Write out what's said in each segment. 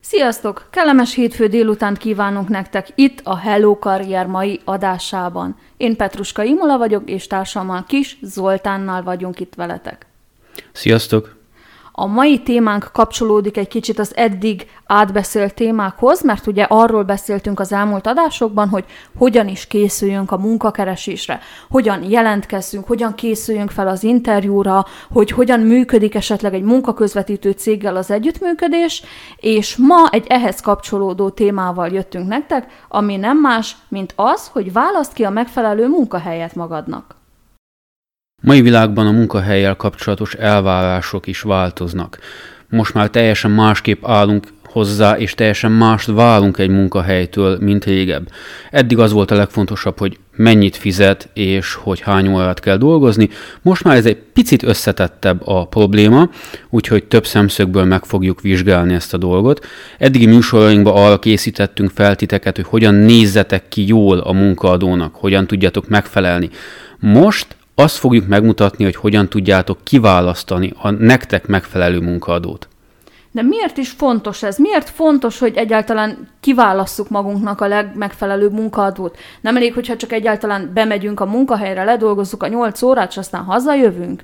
Sziasztok! Kellemes hétfő délután kívánunk nektek itt a Hello Karrier mai adásában. Én Petruska Imola vagyok, és társammal Kis Zoltánnal vagyunk itt veletek. Sziasztok! A mai témánk kapcsolódik egy kicsit az eddig átbeszélt témákhoz, mert ugye arról beszéltünk az elmúlt adásokban, hogy hogyan is készüljünk a munkakeresésre, hogyan jelentkezzünk, hogyan készüljünk fel az interjúra, hogy hogyan működik esetleg egy munkaközvetítő céggel az együttműködés, és ma egy ehhez kapcsolódó témával jöttünk nektek, ami nem más, mint az, hogy választ ki a megfelelő munkahelyet magadnak. Mai világban a munkahelyel kapcsolatos elvárások is változnak. Most már teljesen másképp állunk hozzá, és teljesen mást várunk egy munkahelytől, mint régebb. Eddig az volt a legfontosabb, hogy mennyit fizet, és hogy hány órát kell dolgozni. Most már ez egy picit összetettebb a probléma, úgyhogy több szemszögből meg fogjuk vizsgálni ezt a dolgot. Eddigi műsorainkban arra készítettünk fel titeket, hogy hogyan nézzetek ki jól a munkaadónak, hogyan tudjátok megfelelni. Most azt fogjuk megmutatni, hogy hogyan tudjátok kiválasztani a nektek megfelelő munkaadót. De miért is fontos ez? Miért fontos, hogy egyáltalán kiválasszuk magunknak a legmegfelelőbb munkaadót? Nem elég, hogyha csak egyáltalán bemegyünk a munkahelyre, ledolgozzuk a 8 órát, és aztán hazajövünk?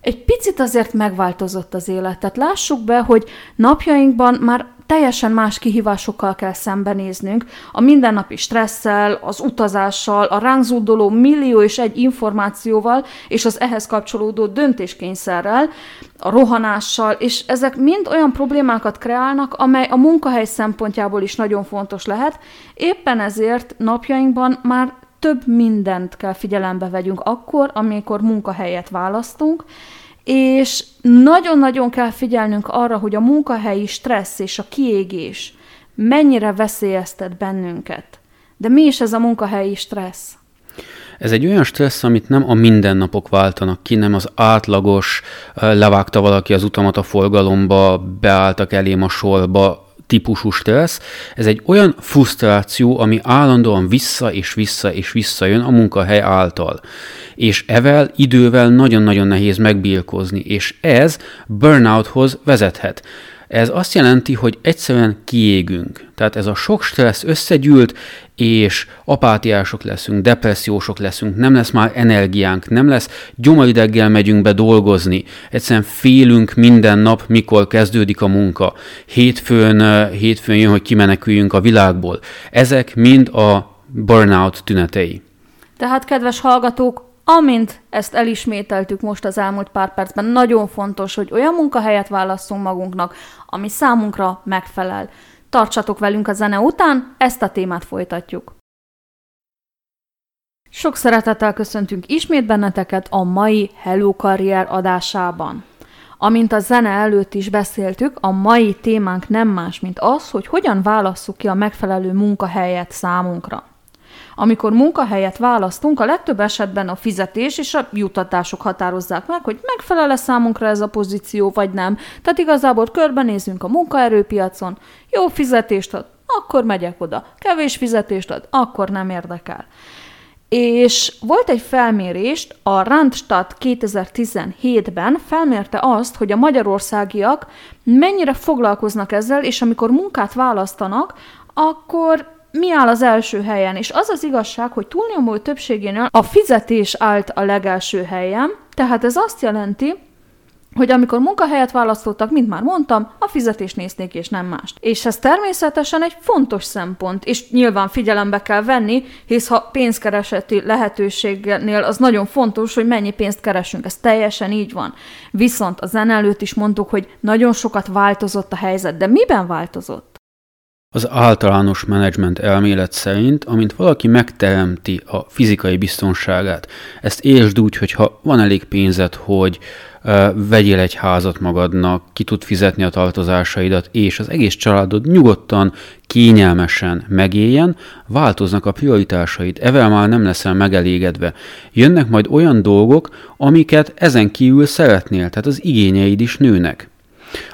Egy picit azért megváltozott az élet. Tehát lássuk be, hogy napjainkban már teljesen más kihívásokkal kell szembenéznünk, a mindennapi stresszel, az utazással, a ránk zúdoló millió és egy információval, és az ehhez kapcsolódó döntéskényszerrel, a rohanással, és ezek mind olyan problémákat kreálnak, amely a munkahely szempontjából is nagyon fontos lehet. Éppen ezért napjainkban már több mindent kell figyelembe vegyünk akkor, amikor munkahelyet választunk, és nagyon-nagyon kell figyelnünk arra, hogy a munkahelyi stressz és a kiégés mennyire veszélyeztet bennünket. De mi is ez a munkahelyi stressz? Ez egy olyan stressz, amit nem a mindennapok váltanak ki, nem az átlagos, levágta valaki az utamat a forgalomba, beálltak elém a sorba, típusú stressz, ez egy olyan frusztráció, ami állandóan vissza és vissza és visszajön a munkahely által. És evel idővel nagyon-nagyon nehéz megbírkozni, és ez burnouthoz vezethet. Ez azt jelenti, hogy egyszerűen kiégünk. Tehát ez a sok stressz összegyűlt, és apátiások leszünk, depressziósok leszünk, nem lesz már energiánk, nem lesz gyomorideggel megyünk be dolgozni. Egyszerűen félünk minden nap, mikor kezdődik a munka. Hétfőn, hétfőn jön, hogy kimeneküljünk a világból. Ezek mind a burnout tünetei. Tehát, kedves hallgatók, Amint ezt elismételtük most az elmúlt pár percben, nagyon fontos, hogy olyan munkahelyet válasszunk magunknak, ami számunkra megfelel. Tartsatok velünk a zene után, ezt a témát folytatjuk. Sok szeretettel köszöntünk ismét benneteket a mai Hello Karrier adásában. Amint a zene előtt is beszéltük, a mai témánk nem más, mint az, hogy hogyan válasszuk ki a megfelelő munkahelyet számunkra. Amikor munkahelyet választunk, a legtöbb esetben a fizetés és a jutatások határozzák meg, hogy megfelel-e számunkra ez a pozíció, vagy nem. Tehát igazából körbenézünk a munkaerőpiacon, jó fizetést ad, akkor megyek oda, kevés fizetést ad, akkor nem érdekel. És volt egy felmérést, a Randstad 2017-ben felmérte azt, hogy a magyarországiak mennyire foglalkoznak ezzel, és amikor munkát választanak, akkor mi áll az első helyen, és az az igazság, hogy túlnyomó többségénél a fizetés állt a legelső helyen, tehát ez azt jelenti, hogy amikor munkahelyet választottak, mint már mondtam, a fizetést nézték és nem mást. És ez természetesen egy fontos szempont, és nyilván figyelembe kell venni, hisz ha pénzkereseti lehetőségnél az nagyon fontos, hogy mennyi pénzt keresünk, ez teljesen így van. Viszont a zene előtt is mondtuk, hogy nagyon sokat változott a helyzet, de miben változott? Az általános menedzsment elmélet szerint, amint valaki megteremti a fizikai biztonságát, ezt értsd úgy, hogy ha van elég pénzed, hogy uh, vegyél egy házat magadnak, ki tud fizetni a tartozásaidat, és az egész családod nyugodtan, kényelmesen megéljen, változnak a prioritásaid, evel már nem leszel megelégedve. Jönnek majd olyan dolgok, amiket ezen kívül szeretnél, tehát az igényeid is nőnek.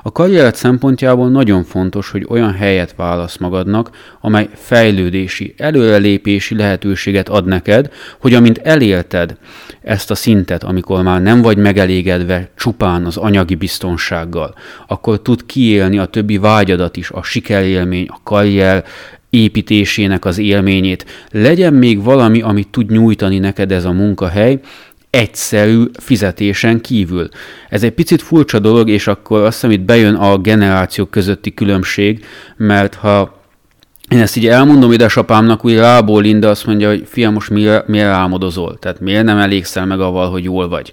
A karrier szempontjából nagyon fontos, hogy olyan helyet válasz magadnak, amely fejlődési, előrelépési lehetőséget ad neked, hogy amint elélted ezt a szintet, amikor már nem vagy megelégedve csupán az anyagi biztonsággal, akkor tud kiélni a többi vágyadat is, a sikerélmény, a karrier építésének az élményét. Legyen még valami, amit tud nyújtani neked ez a munkahely, egyszerű fizetésen kívül. Ez egy picit furcsa dolog, és akkor azt hiszem, itt bejön a generációk közötti különbség, mert ha én ezt így elmondom édesapámnak, úgy rából Linda azt mondja, hogy fiam, most miért, miért álmodozol? Tehát miért nem elégszel meg avval, hogy jól vagy?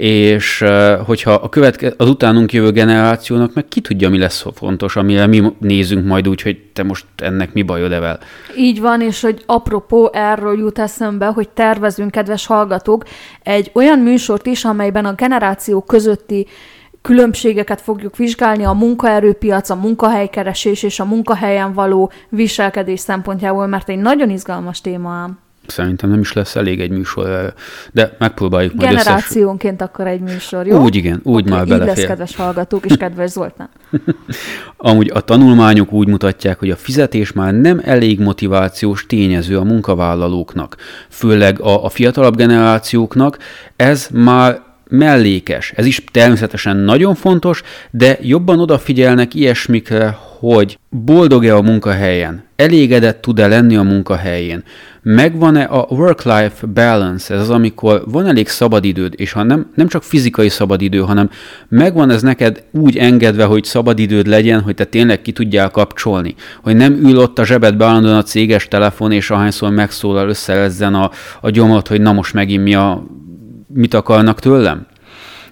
És hogyha a követke, az utánunk jövő generációnak meg ki tudja, mi lesz fontos, amire mi nézünk majd úgy, hogy te most ennek mi bajod evel. Így van, és hogy apropó erről jut eszembe, hogy tervezünk, kedves hallgatók, egy olyan műsort is, amelyben a generáció közötti különbségeket fogjuk vizsgálni a munkaerőpiac, a munkahelykeresés és a munkahelyen való viselkedés szempontjából, mert egy nagyon izgalmas téma ám. Szerintem nem is lesz elég egy műsor, de megpróbáljuk majd Generációnként összes... akkor egy műsor, jó? Úgy igen, úgy okay, már belefér. Így lesz, kedves hallgatók és kedves Zoltán. Amúgy a tanulmányok úgy mutatják, hogy a fizetés már nem elég motivációs tényező a munkavállalóknak, főleg a, a fiatalabb generációknak, ez már mellékes. Ez is természetesen nagyon fontos, de jobban odafigyelnek ilyesmikre, hogy boldog-e a munkahelyen, elégedett tud-e lenni a munkahelyén, megvan-e a work-life balance, ez az, amikor van elég szabadidőd, és ha nem, nem csak fizikai szabadidő, hanem megvan ez neked úgy engedve, hogy szabadidőd legyen, hogy te tényleg ki tudjál kapcsolni, hogy nem ül ott a zsebedbe állandóan a céges telefon, és ahányszor megszólal összerezzen a, a gyomot, hogy na most megint mi a, mit akarnak tőlem.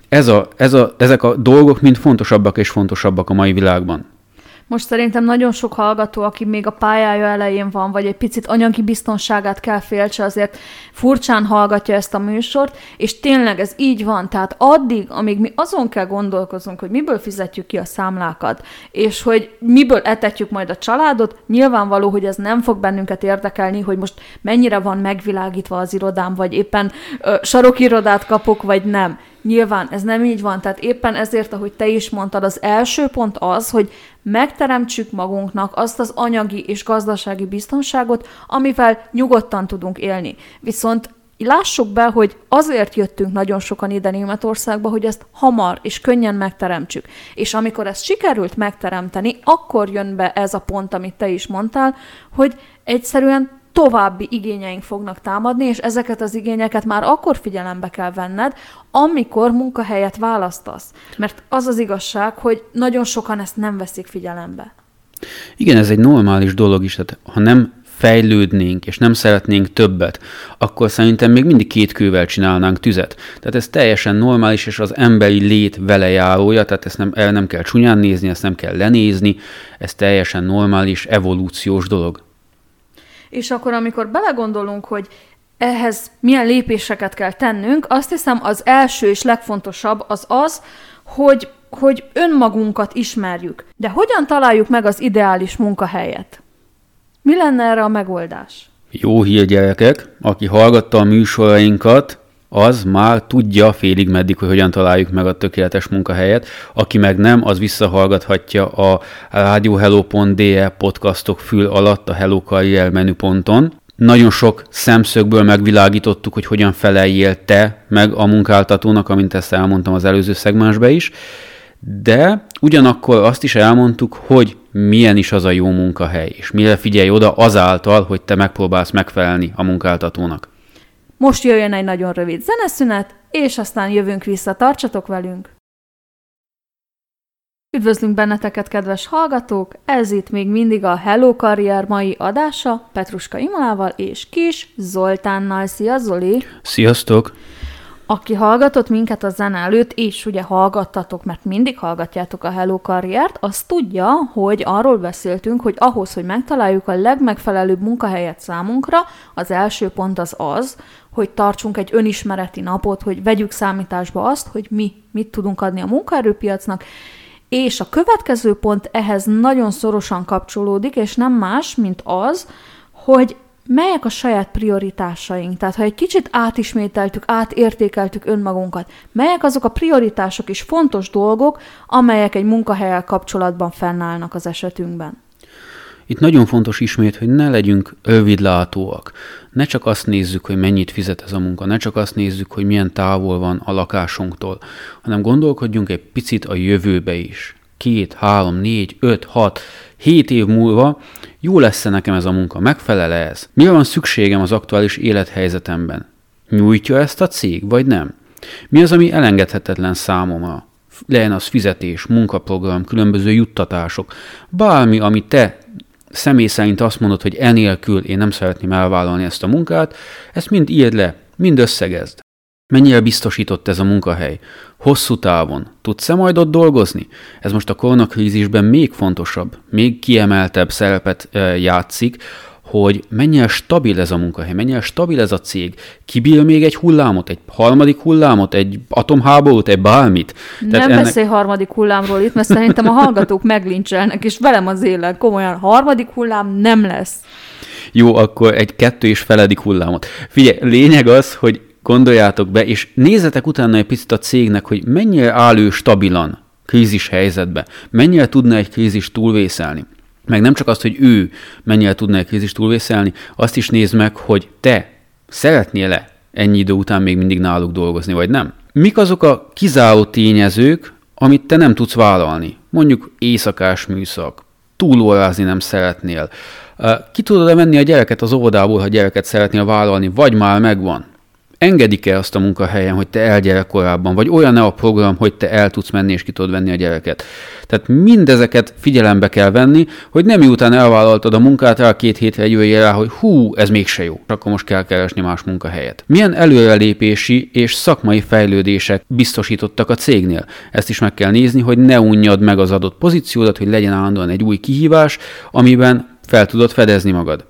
Ez a, ez a, ezek a dolgok mind fontosabbak és fontosabbak a mai világban. Most szerintem nagyon sok hallgató, aki még a pályája elején van, vagy egy picit anyagi biztonságát kell féltse, azért furcsán hallgatja ezt a műsort, és tényleg ez így van. Tehát addig, amíg mi azon kell gondolkozunk, hogy miből fizetjük ki a számlákat, és hogy miből etetjük majd a családot, nyilvánvaló, hogy ez nem fog bennünket érdekelni, hogy most mennyire van megvilágítva az irodám, vagy éppen ö, sarokirodát kapok, vagy nem. Nyilván ez nem így van, tehát éppen ezért, ahogy te is mondtad, az első pont az, hogy megteremtsük magunknak azt az anyagi és gazdasági biztonságot, amivel nyugodtan tudunk élni. Viszont lássuk be, hogy azért jöttünk nagyon sokan ide Németországba, hogy ezt hamar és könnyen megteremtsük. És amikor ezt sikerült megteremteni, akkor jön be ez a pont, amit te is mondtál, hogy egyszerűen további igényeink fognak támadni, és ezeket az igényeket már akkor figyelembe kell venned, amikor munkahelyet választasz. Mert az az igazság, hogy nagyon sokan ezt nem veszik figyelembe. Igen, ez egy normális dolog is, tehát ha nem fejlődnénk, és nem szeretnénk többet, akkor szerintem még mindig két kővel csinálnánk tüzet. Tehát ez teljesen normális, és az emberi lét vele járója, tehát ezt nem, nem kell csúnyán nézni, ezt nem kell lenézni, ez teljesen normális, evolúciós dolog. És akkor, amikor belegondolunk, hogy ehhez milyen lépéseket kell tennünk, azt hiszem az első és legfontosabb az az, hogy, hogy önmagunkat ismerjük. De hogyan találjuk meg az ideális munkahelyet? Mi lenne erre a megoldás? Jó hír, gyerekek! Aki hallgatta a műsorainkat, az már tudja félig meddig, hogy hogyan találjuk meg a tökéletes munkahelyet. Aki meg nem, az visszahallgathatja a radiohello.de podcastok fül alatt a Hello Career menüponton. Nagyon sok szemszögből megvilágítottuk, hogy hogyan feleljél te meg a munkáltatónak, amint ezt elmondtam az előző szegmensbe is, de ugyanakkor azt is elmondtuk, hogy milyen is az a jó munkahely, és mire figyelj oda azáltal, hogy te megpróbálsz megfelelni a munkáltatónak. Most jöjjön egy nagyon rövid zeneszünet, és aztán jövünk vissza. Tartsatok velünk! Üdvözlünk benneteket, kedves hallgatók! Ez itt még mindig a Hello Karrier mai adása Petruska Imolával és Kis Zoltánnal. Szia Zoli! Sziasztok! Aki hallgatott minket a zene előtt, és ugye hallgattatok, mert mindig hallgatjátok a Hello karriert, az tudja, hogy arról beszéltünk, hogy ahhoz, hogy megtaláljuk a legmegfelelőbb munkahelyet számunkra, az első pont az az, hogy tartsunk egy önismereti napot, hogy vegyük számításba azt, hogy mi mit tudunk adni a munkaerőpiacnak, és a következő pont ehhez nagyon szorosan kapcsolódik, és nem más, mint az, hogy melyek a saját prioritásaink. Tehát, ha egy kicsit átismételtük, átértékeltük önmagunkat, melyek azok a prioritások és fontos dolgok, amelyek egy munkahelyel kapcsolatban fennállnak az esetünkben. Itt nagyon fontos ismét, hogy ne legyünk rövidlátóak. Ne csak azt nézzük, hogy mennyit fizet ez a munka, ne csak azt nézzük, hogy milyen távol van a lakásunktól, hanem gondolkodjunk egy picit a jövőbe is. Két, három, négy, öt, hat, hét év múlva jó lesz-e nekem ez a munka, megfelel -e ez? Mire van szükségem az aktuális élethelyzetemben? Nyújtja ezt a cég, vagy nem? Mi az, ami elengedhetetlen számomra? Legyen az fizetés, munkaprogram, különböző juttatások, bármi, ami te személy szerint azt mondod, hogy enélkül én nem szeretném elvállalni ezt a munkát, ezt mind írd le, mind összegezd. Mennyire biztosított ez a munkahely? Hosszú távon. Tudsz-e majd ott dolgozni? Ez most a koronakrízisben még fontosabb, még kiemeltebb szerepet játszik, hogy mennyire stabil ez a munkahely, mennyire stabil ez a cég, kibír még egy hullámot, egy harmadik hullámot, egy atomháborút, egy bármit. Tehát nem ennek... beszélj harmadik hullámról itt, mert szerintem a hallgatók meglincselnek, és velem az élen komolyan harmadik hullám nem lesz. Jó, akkor egy kettő és feledik hullámot. Figyelj, lényeg az, hogy gondoljátok be, és nézzetek utána egy picit a cégnek, hogy mennyire áll ő stabilan krízis helyzetbe, mennyire tudna egy krízis túlvészelni. Meg nem csak azt, hogy ő mennyire tudna egy krízis túlvészelni, azt is nézd meg, hogy te szeretnél-e ennyi idő után még mindig náluk dolgozni, vagy nem. Mik azok a kizáró tényezők, amit te nem tudsz vállalni? Mondjuk éjszakás műszak, túlórázni nem szeretnél, ki tudod-e venni a gyereket az óvodából, ha gyereket szeretnél vállalni, vagy már megvan? Engedik-e azt a munkahelyen, hogy te elgyere korábban, vagy olyan-e a program, hogy te el tudsz menni és ki tudod venni a gyereket. Tehát mindezeket figyelembe kell venni, hogy nem miután elvállaltad a munkát, el két hétre jöjjél rá, hogy hú, ez mégse jó, akkor most kell keresni más munkahelyet. Milyen előrelépési és szakmai fejlődések biztosítottak a cégnél? Ezt is meg kell nézni, hogy ne unjad meg az adott pozíciódat, hogy legyen állandóan egy új kihívás, amiben fel tudod fedezni magad.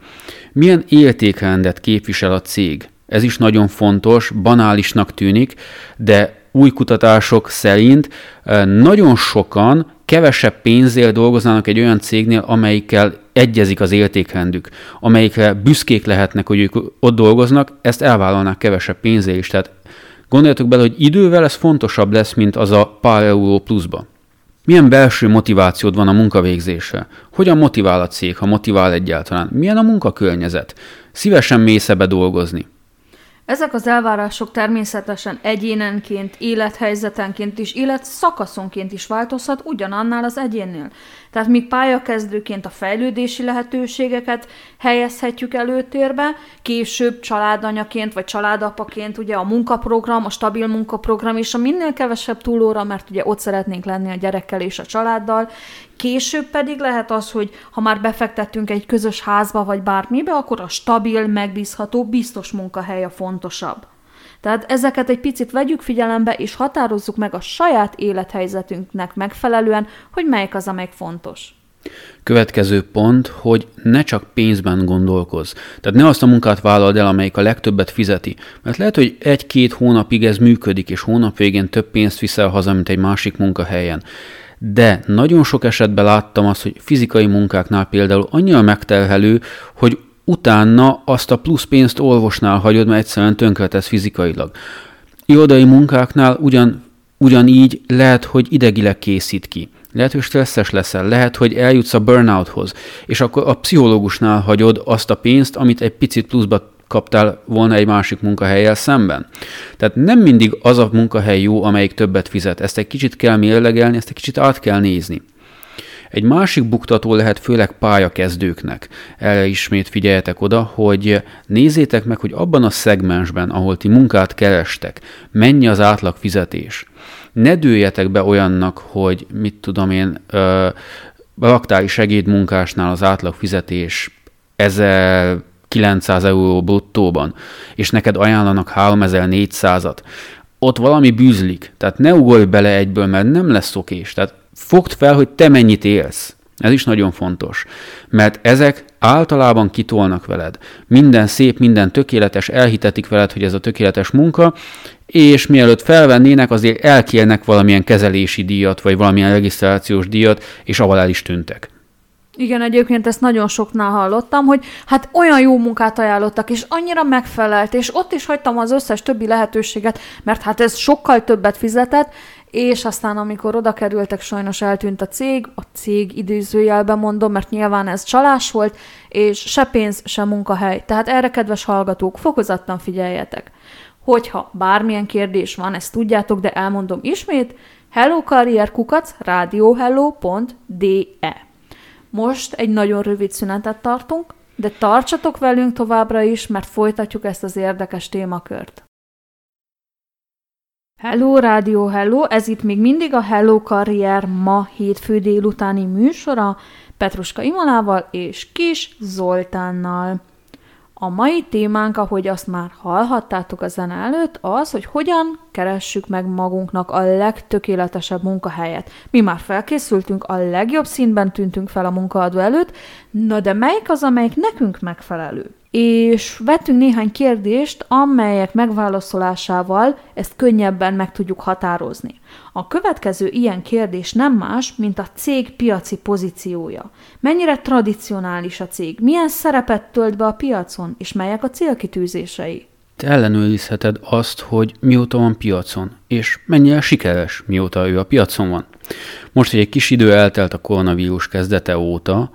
Milyen értékrendet képvisel a cég? Ez is nagyon fontos, banálisnak tűnik, de új kutatások szerint nagyon sokan kevesebb pénzért dolgoznának egy olyan cégnél, amelyikkel egyezik az értékrendük, amelyikre büszkék lehetnek, hogy ők ott dolgoznak, ezt elvállalnák kevesebb pénzért is. Tehát gondoljatok bele, hogy idővel ez fontosabb lesz, mint az a pár euró pluszba. Milyen belső motivációd van a munkavégzésre? Hogyan motivál a cég, ha motivál egyáltalán? Milyen a munkakörnyezet? Szívesen mész ebbe dolgozni? Ezek az elvárások természetesen egyénenként, élethelyzetenként és életszakaszonként is változhat ugyanannál az egyénnél. Tehát míg pályakezdőként a fejlődési lehetőségeket helyezhetjük előtérbe, később családanyaként vagy családapaként ugye a munkaprogram, a stabil munkaprogram és a minél kevesebb túlóra, mert ugye ott szeretnénk lenni a gyerekkel és a családdal, Később pedig lehet az, hogy ha már befektettünk egy közös házba vagy bármibe, akkor a stabil, megbízható, biztos munkahely a fontosabb. Tehát ezeket egy picit vegyük figyelembe, és határozzuk meg a saját élethelyzetünknek megfelelően, hogy melyik az, amelyik fontos. Következő pont, hogy ne csak pénzben gondolkozz. Tehát ne azt a munkát vállald el, amelyik a legtöbbet fizeti. Mert lehet, hogy egy-két hónapig ez működik, és hónap végén több pénzt viszel haza, mint egy másik munkahelyen. De nagyon sok esetben láttam azt, hogy fizikai munkáknál például annyira megterhelő, hogy utána azt a plusz pénzt orvosnál hagyod, mert egyszerűen tönkretesz fizikailag. Irodai munkáknál ugyan, ugyanígy lehet, hogy idegileg készít ki. Lehet, hogy stresszes leszel, lehet, hogy eljutsz a burnouthoz, és akkor a pszichológusnál hagyod azt a pénzt, amit egy picit pluszba kaptál volna egy másik munkahelyel szemben. Tehát nem mindig az a munkahely jó, amelyik többet fizet. Ezt egy kicsit kell mérlegelni, ezt egy kicsit át kell nézni. Egy másik buktató lehet főleg pályakezdőknek. Erre ismét figyeljetek oda, hogy nézzétek meg, hogy abban a szegmensben, ahol ti munkát kerestek, mennyi az átlag fizetés. Ne dőljetek be olyannak, hogy mit tudom én, raktári segédmunkásnál az átlag fizetés 1900 euró bruttóban, és neked ajánlanak 3400-at, ott valami bűzlik. Tehát ne ugorj bele egyből, mert nem lesz szokés. Tehát fogd fel, hogy te mennyit élsz. Ez is nagyon fontos, mert ezek általában kitolnak veled. Minden szép, minden tökéletes, elhitetik veled, hogy ez a tökéletes munka, és mielőtt felvennének, azért elkérnek valamilyen kezelési díjat, vagy valamilyen regisztrációs díjat, és avval el is tűntek. Igen, egyébként ezt nagyon soknál hallottam, hogy hát olyan jó munkát ajánlottak, és annyira megfelelt, és ott is hagytam az összes többi lehetőséget, mert hát ez sokkal többet fizetett, és aztán amikor oda kerültek, sajnos eltűnt a cég, a cég időzőjelben mondom, mert nyilván ez csalás volt, és se pénz, se munkahely. Tehát erre, kedves hallgatók, fokozattan figyeljetek. Hogyha bármilyen kérdés van, ezt tudjátok, de elmondom ismét, hellokarrierkukac radiohello.de Most egy nagyon rövid szünetet tartunk, de tartsatok velünk továbbra is, mert folytatjuk ezt az érdekes témakört. Hello, Rádió Hello! Ez itt még mindig a Hello Karrier ma hétfő délutáni műsora Petruska Imolával és Kis Zoltánnal. A mai témánk, ahogy azt már hallhattátok a zene előtt, az, hogy hogyan keressük meg magunknak a legtökéletesebb munkahelyet. Mi már felkészültünk, a legjobb színben tűntünk fel a munkaadó előtt, na de melyik az, amelyik nekünk megfelelő? És vettünk néhány kérdést, amelyek megválaszolásával ezt könnyebben meg tudjuk határozni. A következő ilyen kérdés nem más, mint a cég piaci pozíciója. Mennyire tradicionális a cég, milyen szerepet tölt be a piacon, és melyek a célkitűzései? Te ellenőrizheted azt, hogy mióta van piacon, és mennyire sikeres, mióta ő a piacon van. Most, hogy egy kis idő eltelt a koronavírus kezdete óta,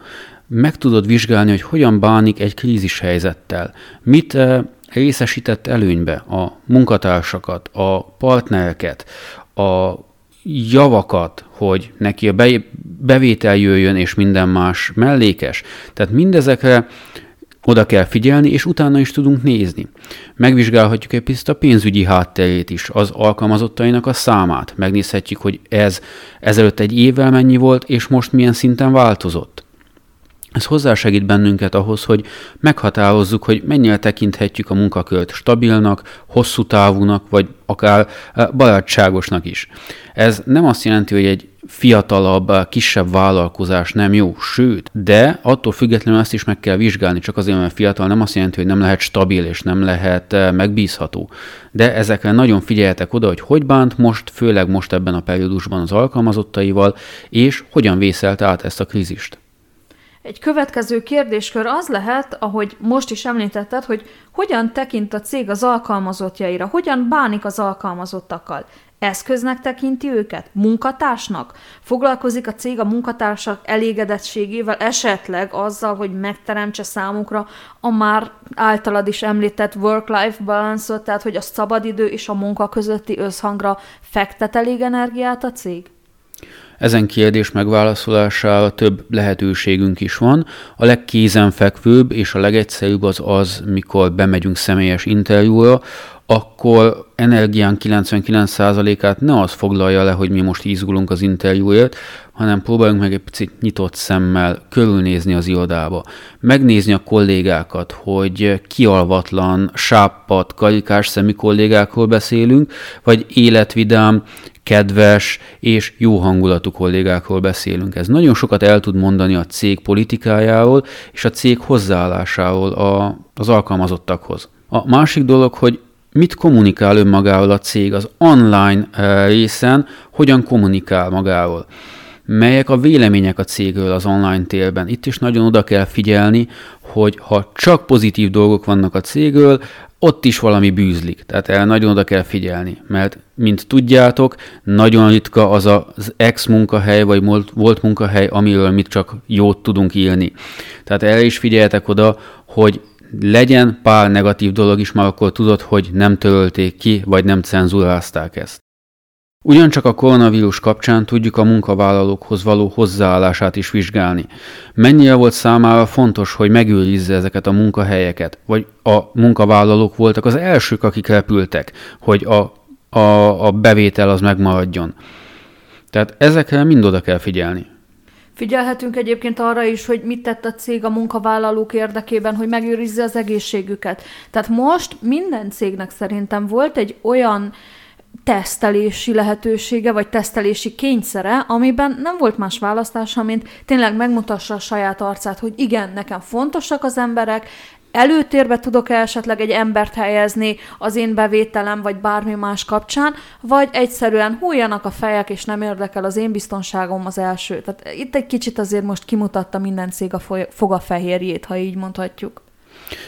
meg tudod vizsgálni, hogy hogyan bánik egy krízis helyzettel, mit eh, részesített előnybe a munkatársakat, a partnereket, a javakat, hogy neki a bevétel jöjjön, és minden más mellékes. Tehát mindezekre oda kell figyelni, és utána is tudunk nézni. Megvizsgálhatjuk egy picit a pénzügyi hátterét is, az alkalmazottainak a számát. Megnézhetjük, hogy ez ezelőtt egy évvel mennyi volt, és most milyen szinten változott. Ez hozzásegít bennünket ahhoz, hogy meghatározzuk, hogy mennyire tekinthetjük a munkakört stabilnak, hosszú távúnak, vagy akár eh, barátságosnak is. Ez nem azt jelenti, hogy egy fiatalabb, eh, kisebb vállalkozás nem jó, sőt, de attól függetlenül ezt is meg kell vizsgálni, csak azért, mert fiatal nem azt jelenti, hogy nem lehet stabil és nem lehet eh, megbízható. De ezekre nagyon figyeljetek oda, hogy hogy bánt most, főleg most ebben a periódusban az alkalmazottaival, és hogyan vészelt át ezt a krízist. Egy következő kérdéskör az lehet, ahogy most is említetted, hogy hogyan tekint a cég az alkalmazottjaira, hogyan bánik az alkalmazottakkal. Eszköznek tekinti őket? Munkatársnak? Foglalkozik a cég a munkatársak elégedettségével, esetleg azzal, hogy megteremtse számukra a már általad is említett work-life balance-ot, tehát hogy a szabadidő és a munka közötti összhangra fektet elég energiát a cég? Ezen kérdés megválaszolására több lehetőségünk is van. A legkézenfekvőbb és a legegyszerűbb az az, mikor bemegyünk személyes interjúra, akkor energián 99%-át ne az foglalja le, hogy mi most izgulunk az interjúért, hanem próbáljunk meg egy picit nyitott szemmel körülnézni az irodába. Megnézni a kollégákat, hogy kialvatlan, sápat, karikás szemű kollégákról beszélünk, vagy életvidám, kedves és jó hangulatú kollégákról beszélünk. Ez nagyon sokat el tud mondani a cég politikájáról és a cég hozzáállásáról a, az alkalmazottakhoz. A másik dolog, hogy mit kommunikál önmagáról a cég az online eh, részen, hogyan kommunikál magáról melyek a vélemények a cégről az online térben. Itt is nagyon oda kell figyelni, hogy ha csak pozitív dolgok vannak a cégről, ott is valami bűzlik. Tehát erre nagyon oda kell figyelni, mert mint tudjátok, nagyon ritka az az ex-munkahely, vagy volt munkahely, amiről mit csak jót tudunk írni. Tehát erre is figyeljetek oda, hogy legyen pár negatív dolog is, már akkor tudod, hogy nem törölték ki, vagy nem cenzurázták ezt. Ugyancsak a koronavírus kapcsán tudjuk a munkavállalókhoz való hozzáállását is vizsgálni. Mennyire volt számára fontos, hogy megőrizze ezeket a munkahelyeket, vagy a munkavállalók voltak az elsők, akik repültek, hogy a, a, a bevétel az megmaradjon. Tehát ezekre mind oda kell figyelni. Figyelhetünk egyébként arra is, hogy mit tett a cég a munkavállalók érdekében, hogy megőrizze az egészségüket. Tehát most minden cégnek szerintem volt egy olyan tesztelési lehetősége, vagy tesztelési kényszere, amiben nem volt más választása, mint tényleg megmutassa a saját arcát, hogy igen, nekem fontosak az emberek, előtérbe tudok-e esetleg egy embert helyezni az én bevételem, vagy bármi más kapcsán, vagy egyszerűen hújjanak a fejek, és nem érdekel az én biztonságom az első. Tehát itt egy kicsit azért most kimutatta minden cég a fogafehérjét, ha így mondhatjuk.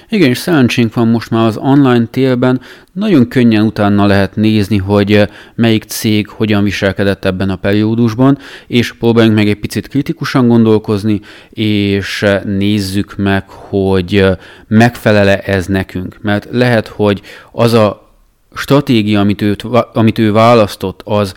Igen, és szerencsénk van most már az online térben, nagyon könnyen utána lehet nézni, hogy eh, melyik cég hogyan viselkedett ebben a periódusban, és próbáljunk meg egy picit kritikusan gondolkozni, és eh, nézzük meg, hogy eh, megfelele ez nekünk. Mert lehet, hogy az a stratégia, amit, őt, amit ő választott, az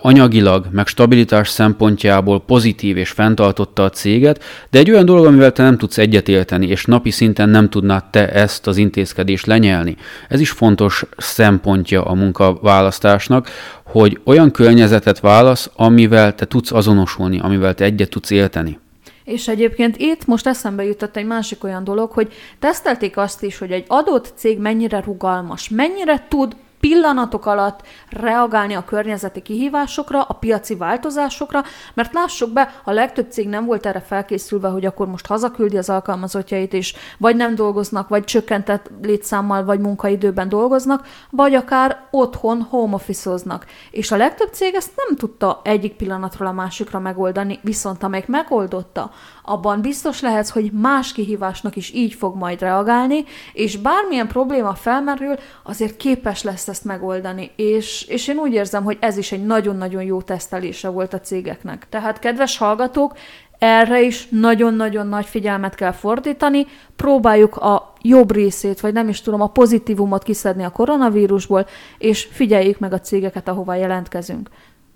anyagilag, meg stabilitás szempontjából pozitív és fenntartotta a céget, de egy olyan dolog, amivel te nem tudsz egyetérteni, és napi szinten nem tudnád te ezt az intézkedést lenyelni. Ez is fontos szempontja a munkaválasztásnak, hogy olyan környezetet válasz, amivel te tudsz azonosulni, amivel te egyet tudsz élteni. És egyébként itt most eszembe jutott egy másik olyan dolog, hogy tesztelték azt is, hogy egy adott cég mennyire rugalmas, mennyire tud pillanatok alatt reagálni a környezeti kihívásokra, a piaci változásokra, mert lássuk be, a legtöbb cég nem volt erre felkészülve, hogy akkor most hazaküldi az alkalmazottjait, és vagy nem dolgoznak, vagy csökkentett létszámmal, vagy munkaidőben dolgoznak, vagy akár otthon home office-oznak. És a legtöbb cég ezt nem tudta egyik pillanatról a másikra megoldani, viszont amelyik megoldotta, abban biztos lehetsz, hogy más kihívásnak is így fog majd reagálni, és bármilyen probléma felmerül, azért képes lesz ezt megoldani. És, és én úgy érzem, hogy ez is egy nagyon-nagyon jó tesztelése volt a cégeknek. Tehát, kedves hallgatók, erre is nagyon-nagyon nagy figyelmet kell fordítani, próbáljuk a jobb részét, vagy nem is tudom, a pozitívumot kiszedni a koronavírusból, és figyeljük meg a cégeket, ahova jelentkezünk.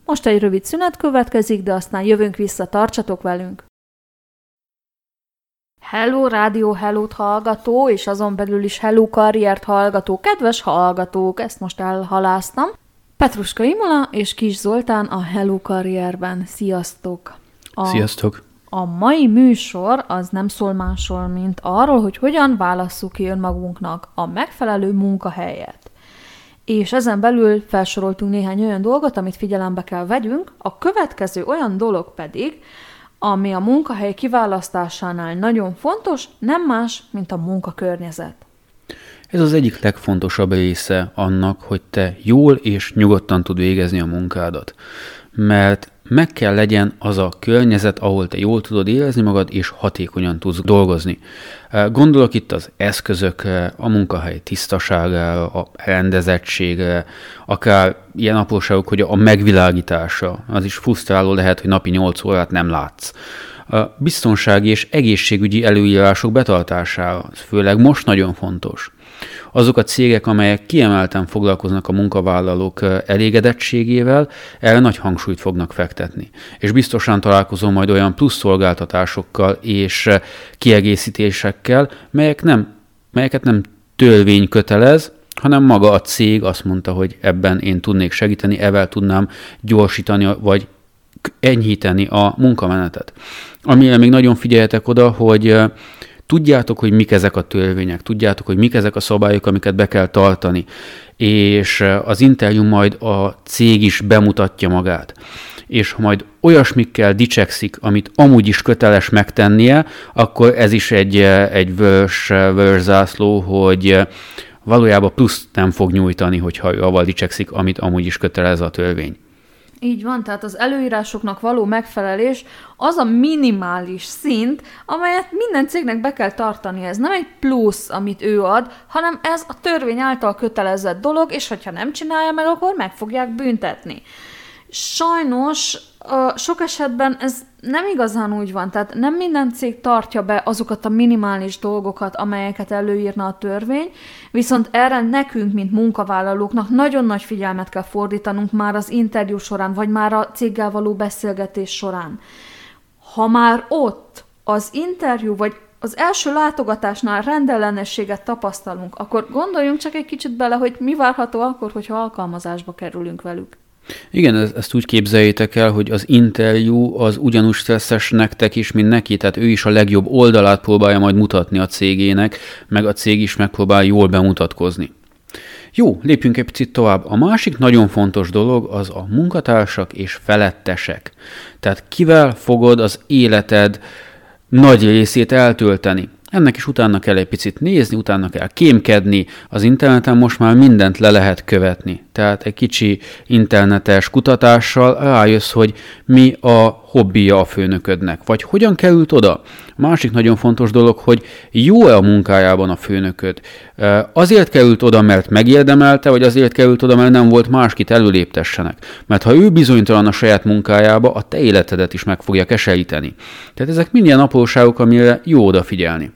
Most egy rövid szünet következik, de aztán jövünk vissza, tartsatok velünk! Hello Rádió hello hallgató, és azon belül is Hello Karriert hallgató, kedves hallgatók, ezt most elhaláztam. Petruska Imola és Kis Zoltán a Hello Karrierben. Sziasztok! A, Sziasztok! A mai műsor az nem szól másról, mint arról, hogy hogyan válasszuk ki önmagunknak a megfelelő munkahelyet. És ezen belül felsoroltunk néhány olyan dolgot, amit figyelembe kell vegyünk, a következő olyan dolog pedig, ami a munkahely kiválasztásánál nagyon fontos, nem más, mint a munkakörnyezet. Ez az egyik legfontosabb része annak, hogy te jól és nyugodtan tud végezni a munkádat. Mert meg kell legyen az a környezet, ahol te jól tudod érezni magad, és hatékonyan tudsz dolgozni. Gondolok itt az eszközökre, a munkahely tisztaságára, a rendezettségre, akár ilyen apróságok, hogy a megvilágítása, az is frusztráló lehet, hogy napi 8 órát nem látsz. A biztonsági és egészségügyi előírások betartására, főleg most nagyon fontos azok a cégek, amelyek kiemelten foglalkoznak a munkavállalók elégedettségével, erre nagy hangsúlyt fognak fektetni. És biztosan találkozom majd olyan plusz szolgáltatásokkal és kiegészítésekkel, melyek nem, melyeket nem törvény kötelez, hanem maga a cég azt mondta, hogy ebben én tudnék segíteni, evel tudnám gyorsítani, vagy enyhíteni a munkamenetet. Amire még nagyon figyeljetek oda, hogy Tudjátok, hogy mik ezek a törvények, tudjátok, hogy mik ezek a szabályok, amiket be kell tartani, és az interjú majd a cég is bemutatja magát és ha majd olyasmikkel dicsekszik, amit amúgy is köteles megtennie, akkor ez is egy, egy vörös, vörös zászló, hogy valójában plusz nem fog nyújtani, hogyha ő avval dicsekszik, amit amúgy is kötelez a törvény. Így van, tehát az előírásoknak való megfelelés az a minimális szint, amelyet minden cégnek be kell tartani. Ez nem egy plusz, amit ő ad, hanem ez a törvény által kötelezett dolog, és hogyha nem csinálja meg, akkor meg fogják büntetni. Sajnos sok esetben ez nem igazán úgy van, tehát nem minden cég tartja be azokat a minimális dolgokat, amelyeket előírna a törvény, viszont erre nekünk, mint munkavállalóknak nagyon nagy figyelmet kell fordítanunk már az interjú során, vagy már a céggel való beszélgetés során. Ha már ott az interjú, vagy az első látogatásnál rendellenességet tapasztalunk, akkor gondoljunk csak egy kicsit bele, hogy mi várható akkor, hogyha alkalmazásba kerülünk velük. Igen, ezt úgy képzeljétek el, hogy az interjú az ugyanúgy stresszes nektek is, mint neki, tehát ő is a legjobb oldalát próbálja majd mutatni a cégének, meg a cég is megpróbál jól bemutatkozni. Jó, lépjünk egy picit tovább. A másik nagyon fontos dolog az a munkatársak és felettesek. Tehát kivel fogod az életed nagy részét eltölteni. Ennek is utána kell egy picit nézni, utána kell kémkedni. Az interneten most már mindent le lehet követni. Tehát egy kicsi internetes kutatással rájössz, hogy mi a hobbija a főnöködnek, vagy hogyan került oda. Másik nagyon fontos dolog, hogy jó-e a munkájában a főnököd. Azért került oda, mert megérdemelte, vagy azért került oda, mert nem volt más, kit előléptessenek. Mert ha ő bizonytalan a saját munkájába, a te életedet is meg fogja keseríteni. Tehát ezek mind ilyen apróságok, amire jó odafigyelni.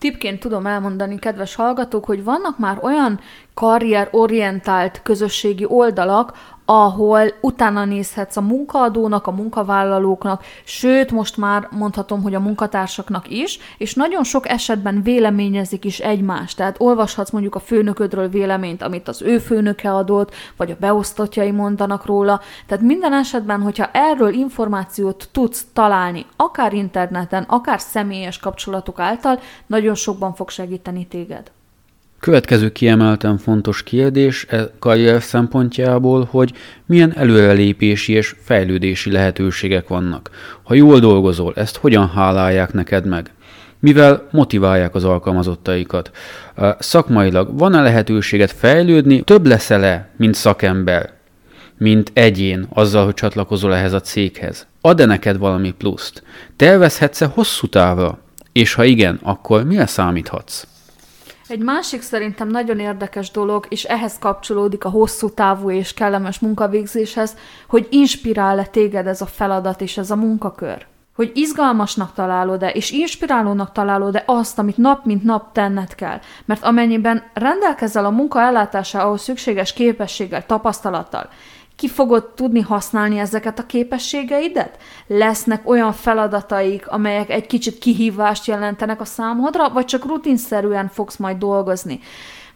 Tipként tudom elmondani, kedves hallgatók, hogy vannak már olyan karrierorientált közösségi oldalak, ahol utána nézhetsz a munkaadónak, a munkavállalóknak, sőt, most már mondhatom, hogy a munkatársaknak is, és nagyon sok esetben véleményezik is egymást. Tehát olvashatsz mondjuk a főnöködről véleményt, amit az ő főnöke adott, vagy a beosztottjai mondanak róla. Tehát minden esetben, hogyha erről információt tudsz találni, akár interneten, akár személyes kapcsolatok által, nagyon sokban fog segíteni téged. Következő kiemelten fontos kérdés e karrier szempontjából, hogy milyen előrelépési és fejlődési lehetőségek vannak. Ha jól dolgozol, ezt hogyan hálálják neked meg? Mivel motiválják az alkalmazottaikat? Szakmailag van-e lehetőséget fejlődni? Több leszel-e, mint szakember? mint egyén azzal, hogy csatlakozol ehhez a céghez? Ad-e neked valami pluszt? Tervezhetsz-e hosszú távra? És ha igen, akkor mire számíthatsz? Egy másik szerintem nagyon érdekes dolog, és ehhez kapcsolódik a hosszú távú és kellemes munkavégzéshez, hogy inspirál-e téged ez a feladat és ez a munkakör. Hogy izgalmasnak találod-e, és inspirálónak találod-e azt, amit nap mint nap tenned kell. Mert amennyiben rendelkezel a munka ellátásához szükséges képességgel, tapasztalattal, ki fogod tudni használni ezeket a képességeidet? Lesznek olyan feladataik, amelyek egy kicsit kihívást jelentenek a számodra, vagy csak rutinszerűen fogsz majd dolgozni?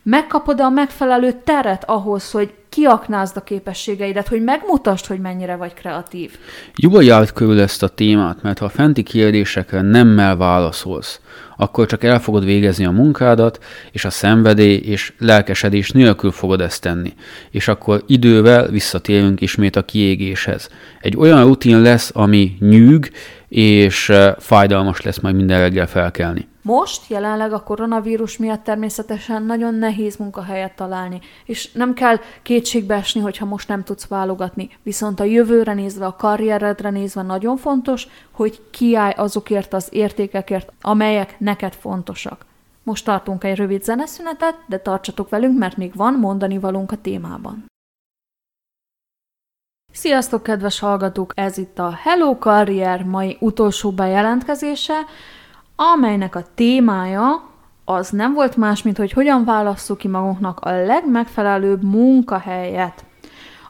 Megkapod a megfelelő teret ahhoz, hogy kiaknázd a képességeidet, hogy megmutasd, hogy mennyire vagy kreatív. Jól járt körül ezt a témát, mert ha a fenti kérdésekre nemmel válaszolsz, akkor csak el fogod végezni a munkádat, és a szenvedély és lelkesedés nélkül fogod ezt tenni. És akkor idővel visszatérünk ismét a kiégéshez. Egy olyan rutin lesz, ami nyűg, és eh, fájdalmas lesz majd minden reggel felkelni. Most jelenleg a koronavírus miatt természetesen nagyon nehéz munkahelyet találni, és nem kell kétségbe esni, hogyha most nem tudsz válogatni. Viszont a jövőre nézve, a karrieredre nézve nagyon fontos, hogy kiállj azokért az értékekért, amelyek neked fontosak. Most tartunk egy rövid zeneszünetet, de tartsatok velünk, mert még van mondani valunk a témában. Sziasztok, kedves hallgatók! Ez itt a Hello Karrier mai utolsó bejelentkezése amelynek a témája az nem volt más, mint hogy hogyan válasszuk ki magunknak a legmegfelelőbb munkahelyet.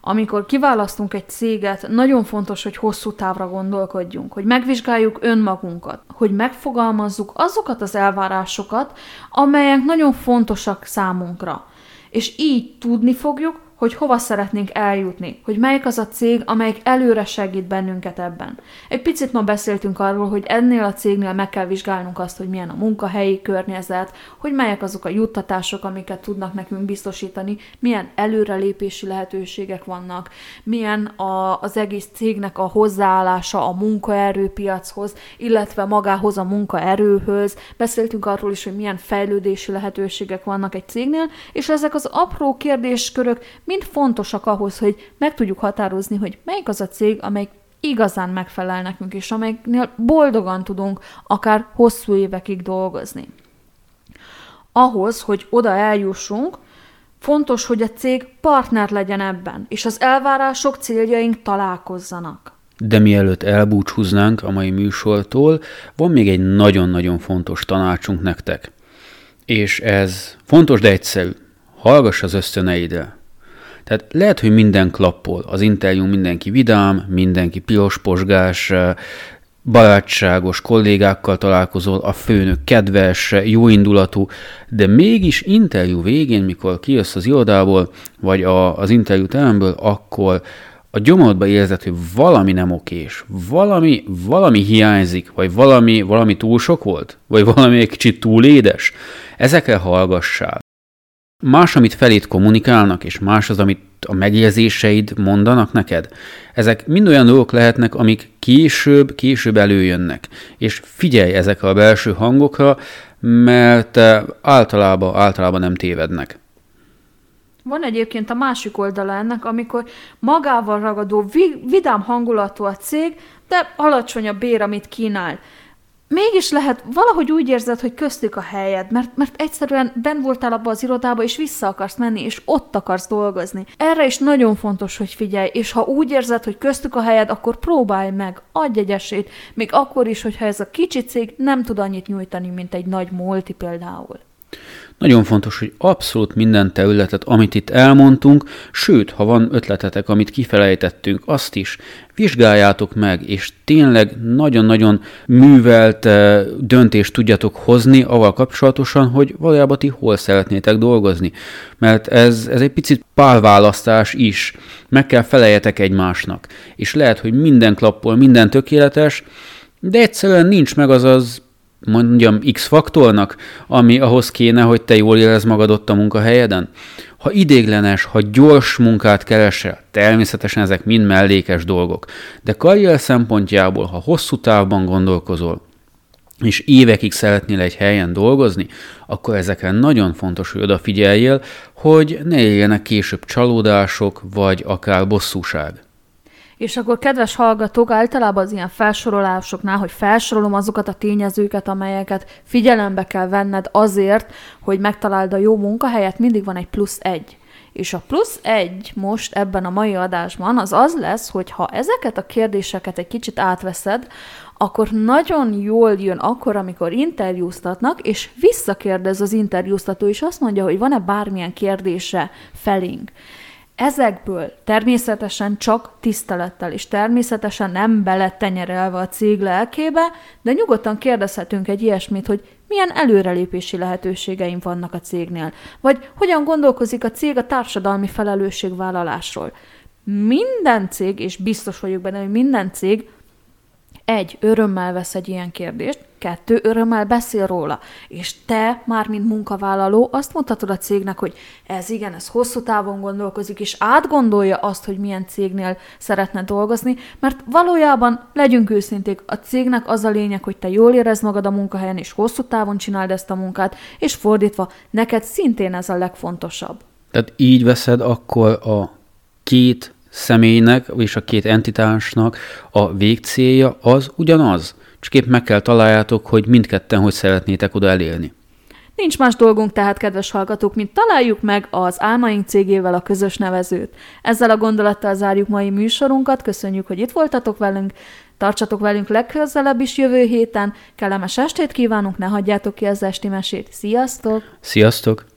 Amikor kiválasztunk egy céget, nagyon fontos, hogy hosszú távra gondolkodjunk, hogy megvizsgáljuk önmagunkat, hogy megfogalmazzuk azokat az elvárásokat, amelyek nagyon fontosak számunkra. És így tudni fogjuk, hogy hova szeretnénk eljutni, hogy melyik az a cég, amelyik előre segít bennünket ebben. Egy picit ma beszéltünk arról, hogy ennél a cégnél meg kell vizsgálnunk azt, hogy milyen a munkahelyi környezet, hogy melyek azok a juttatások, amiket tudnak nekünk biztosítani, milyen előrelépési lehetőségek vannak, milyen a, az egész cégnek a hozzáállása a munkaerőpiachoz, illetve magához a munkaerőhöz. Beszéltünk arról is, hogy milyen fejlődési lehetőségek vannak egy cégnél, és ezek az apró kérdéskörök mind fontosak ahhoz, hogy meg tudjuk határozni, hogy melyik az a cég, amely igazán megfelel nekünk, és amelyiknél boldogan tudunk akár hosszú évekig dolgozni. Ahhoz, hogy oda eljussunk, fontos, hogy a cég partner legyen ebben, és az elvárások, céljaink találkozzanak. De mielőtt elbúcsúznánk a mai műsortól, van még egy nagyon-nagyon fontos tanácsunk nektek. És ez fontos, de egyszerű. Hallgass az ösztöneidre. Tehát lehet, hogy minden klappol, az interjú mindenki vidám, mindenki piros posgás, barátságos kollégákkal találkozol, a főnök kedves, jóindulatú, de mégis interjú végén, mikor kijössz az irodából, vagy a, az interjú teremből, akkor a gyomodba érzed, hogy valami nem okés, valami, valami hiányzik, vagy valami, valami túl sok volt, vagy valami egy kicsit túl édes, ezekre hallgassál. Más, amit felét kommunikálnak, és más az, amit a megérzéseid mondanak neked. Ezek mind olyan dolgok lehetnek, amik később, később előjönnek. És figyelj ezekre a belső hangokra, mert általában, általában nem tévednek. Van egyébként a másik oldala ennek, amikor magával ragadó, vidám hangulatú a cég, de alacsony a bér, amit kínál mégis lehet, valahogy úgy érzed, hogy köztük a helyed, mert, mert egyszerűen ben voltál abba az irodába, és vissza akarsz menni, és ott akarsz dolgozni. Erre is nagyon fontos, hogy figyelj, és ha úgy érzed, hogy köztük a helyed, akkor próbálj meg, adj egy esélyt, még akkor is, hogyha ez a kicsi cég nem tud annyit nyújtani, mint egy nagy multi például. Nagyon fontos, hogy abszolút minden területet, amit itt elmondtunk, sőt, ha van ötletetek, amit kifelejtettünk, azt is vizsgáljátok meg, és tényleg nagyon-nagyon művelt eh, döntést tudjatok hozni avval kapcsolatosan, hogy valójában ti hol szeretnétek dolgozni. Mert ez, ez egy picit párválasztás is. Meg kell feleljetek egymásnak. És lehet, hogy minden klappol, minden tökéletes, de egyszerűen nincs meg az az mondjam, X-faktornak, ami ahhoz kéne, hogy te jól érez magad ott a munkahelyeden? Ha idéglenes, ha gyors munkát keresel, természetesen ezek mind mellékes dolgok, de karrier szempontjából, ha hosszú távban gondolkozol, és évekig szeretnél egy helyen dolgozni, akkor ezekre nagyon fontos, hogy odafigyeljél, hogy ne éljenek később csalódások, vagy akár bosszúság. És akkor, kedves hallgatók, általában az ilyen felsorolásoknál, hogy felsorolom azokat a tényezőket, amelyeket figyelembe kell venned azért, hogy megtaláld a jó munkahelyet, mindig van egy plusz egy. És a plusz egy most ebben a mai adásban az az lesz, hogy ha ezeket a kérdéseket egy kicsit átveszed, akkor nagyon jól jön akkor, amikor interjúztatnak, és visszakérdez az interjúztató, és azt mondja, hogy van-e bármilyen kérdése felénk. Ezekből természetesen csak tisztelettel, és természetesen nem beletenyerelve a cég lelkébe, de nyugodtan kérdezhetünk egy ilyesmit, hogy milyen előrelépési lehetőségeim vannak a cégnél, vagy hogyan gondolkozik a cég a társadalmi felelősségvállalásról. Minden cég, és biztos vagyok benne, hogy minden cég egy, örömmel vesz egy ilyen kérdést, kettő, örömmel beszél róla. És te már, mint munkavállaló, azt mutatod a cégnek, hogy ez igen, ez hosszú távon gondolkozik, és átgondolja azt, hogy milyen cégnél szeretne dolgozni, mert valójában, legyünk őszinték, a cégnek az a lényeg, hogy te jól érezd magad a munkahelyen, és hosszú távon csináld ezt a munkát, és fordítva, neked szintén ez a legfontosabb. Tehát így veszed akkor a két személynek és a két entitásnak a végcélja az ugyanaz. Csak épp meg kell találjátok, hogy mindketten hogy szeretnétek oda elérni. Nincs más dolgunk tehát, kedves hallgatók, mint találjuk meg az Álmaink cégével a közös nevezőt. Ezzel a gondolattal zárjuk mai műsorunkat, köszönjük, hogy itt voltatok velünk, tartsatok velünk legközelebb is jövő héten, kellemes estét kívánunk, ne hagyjátok ki az esti mesét. Sziasztok! Sziasztok!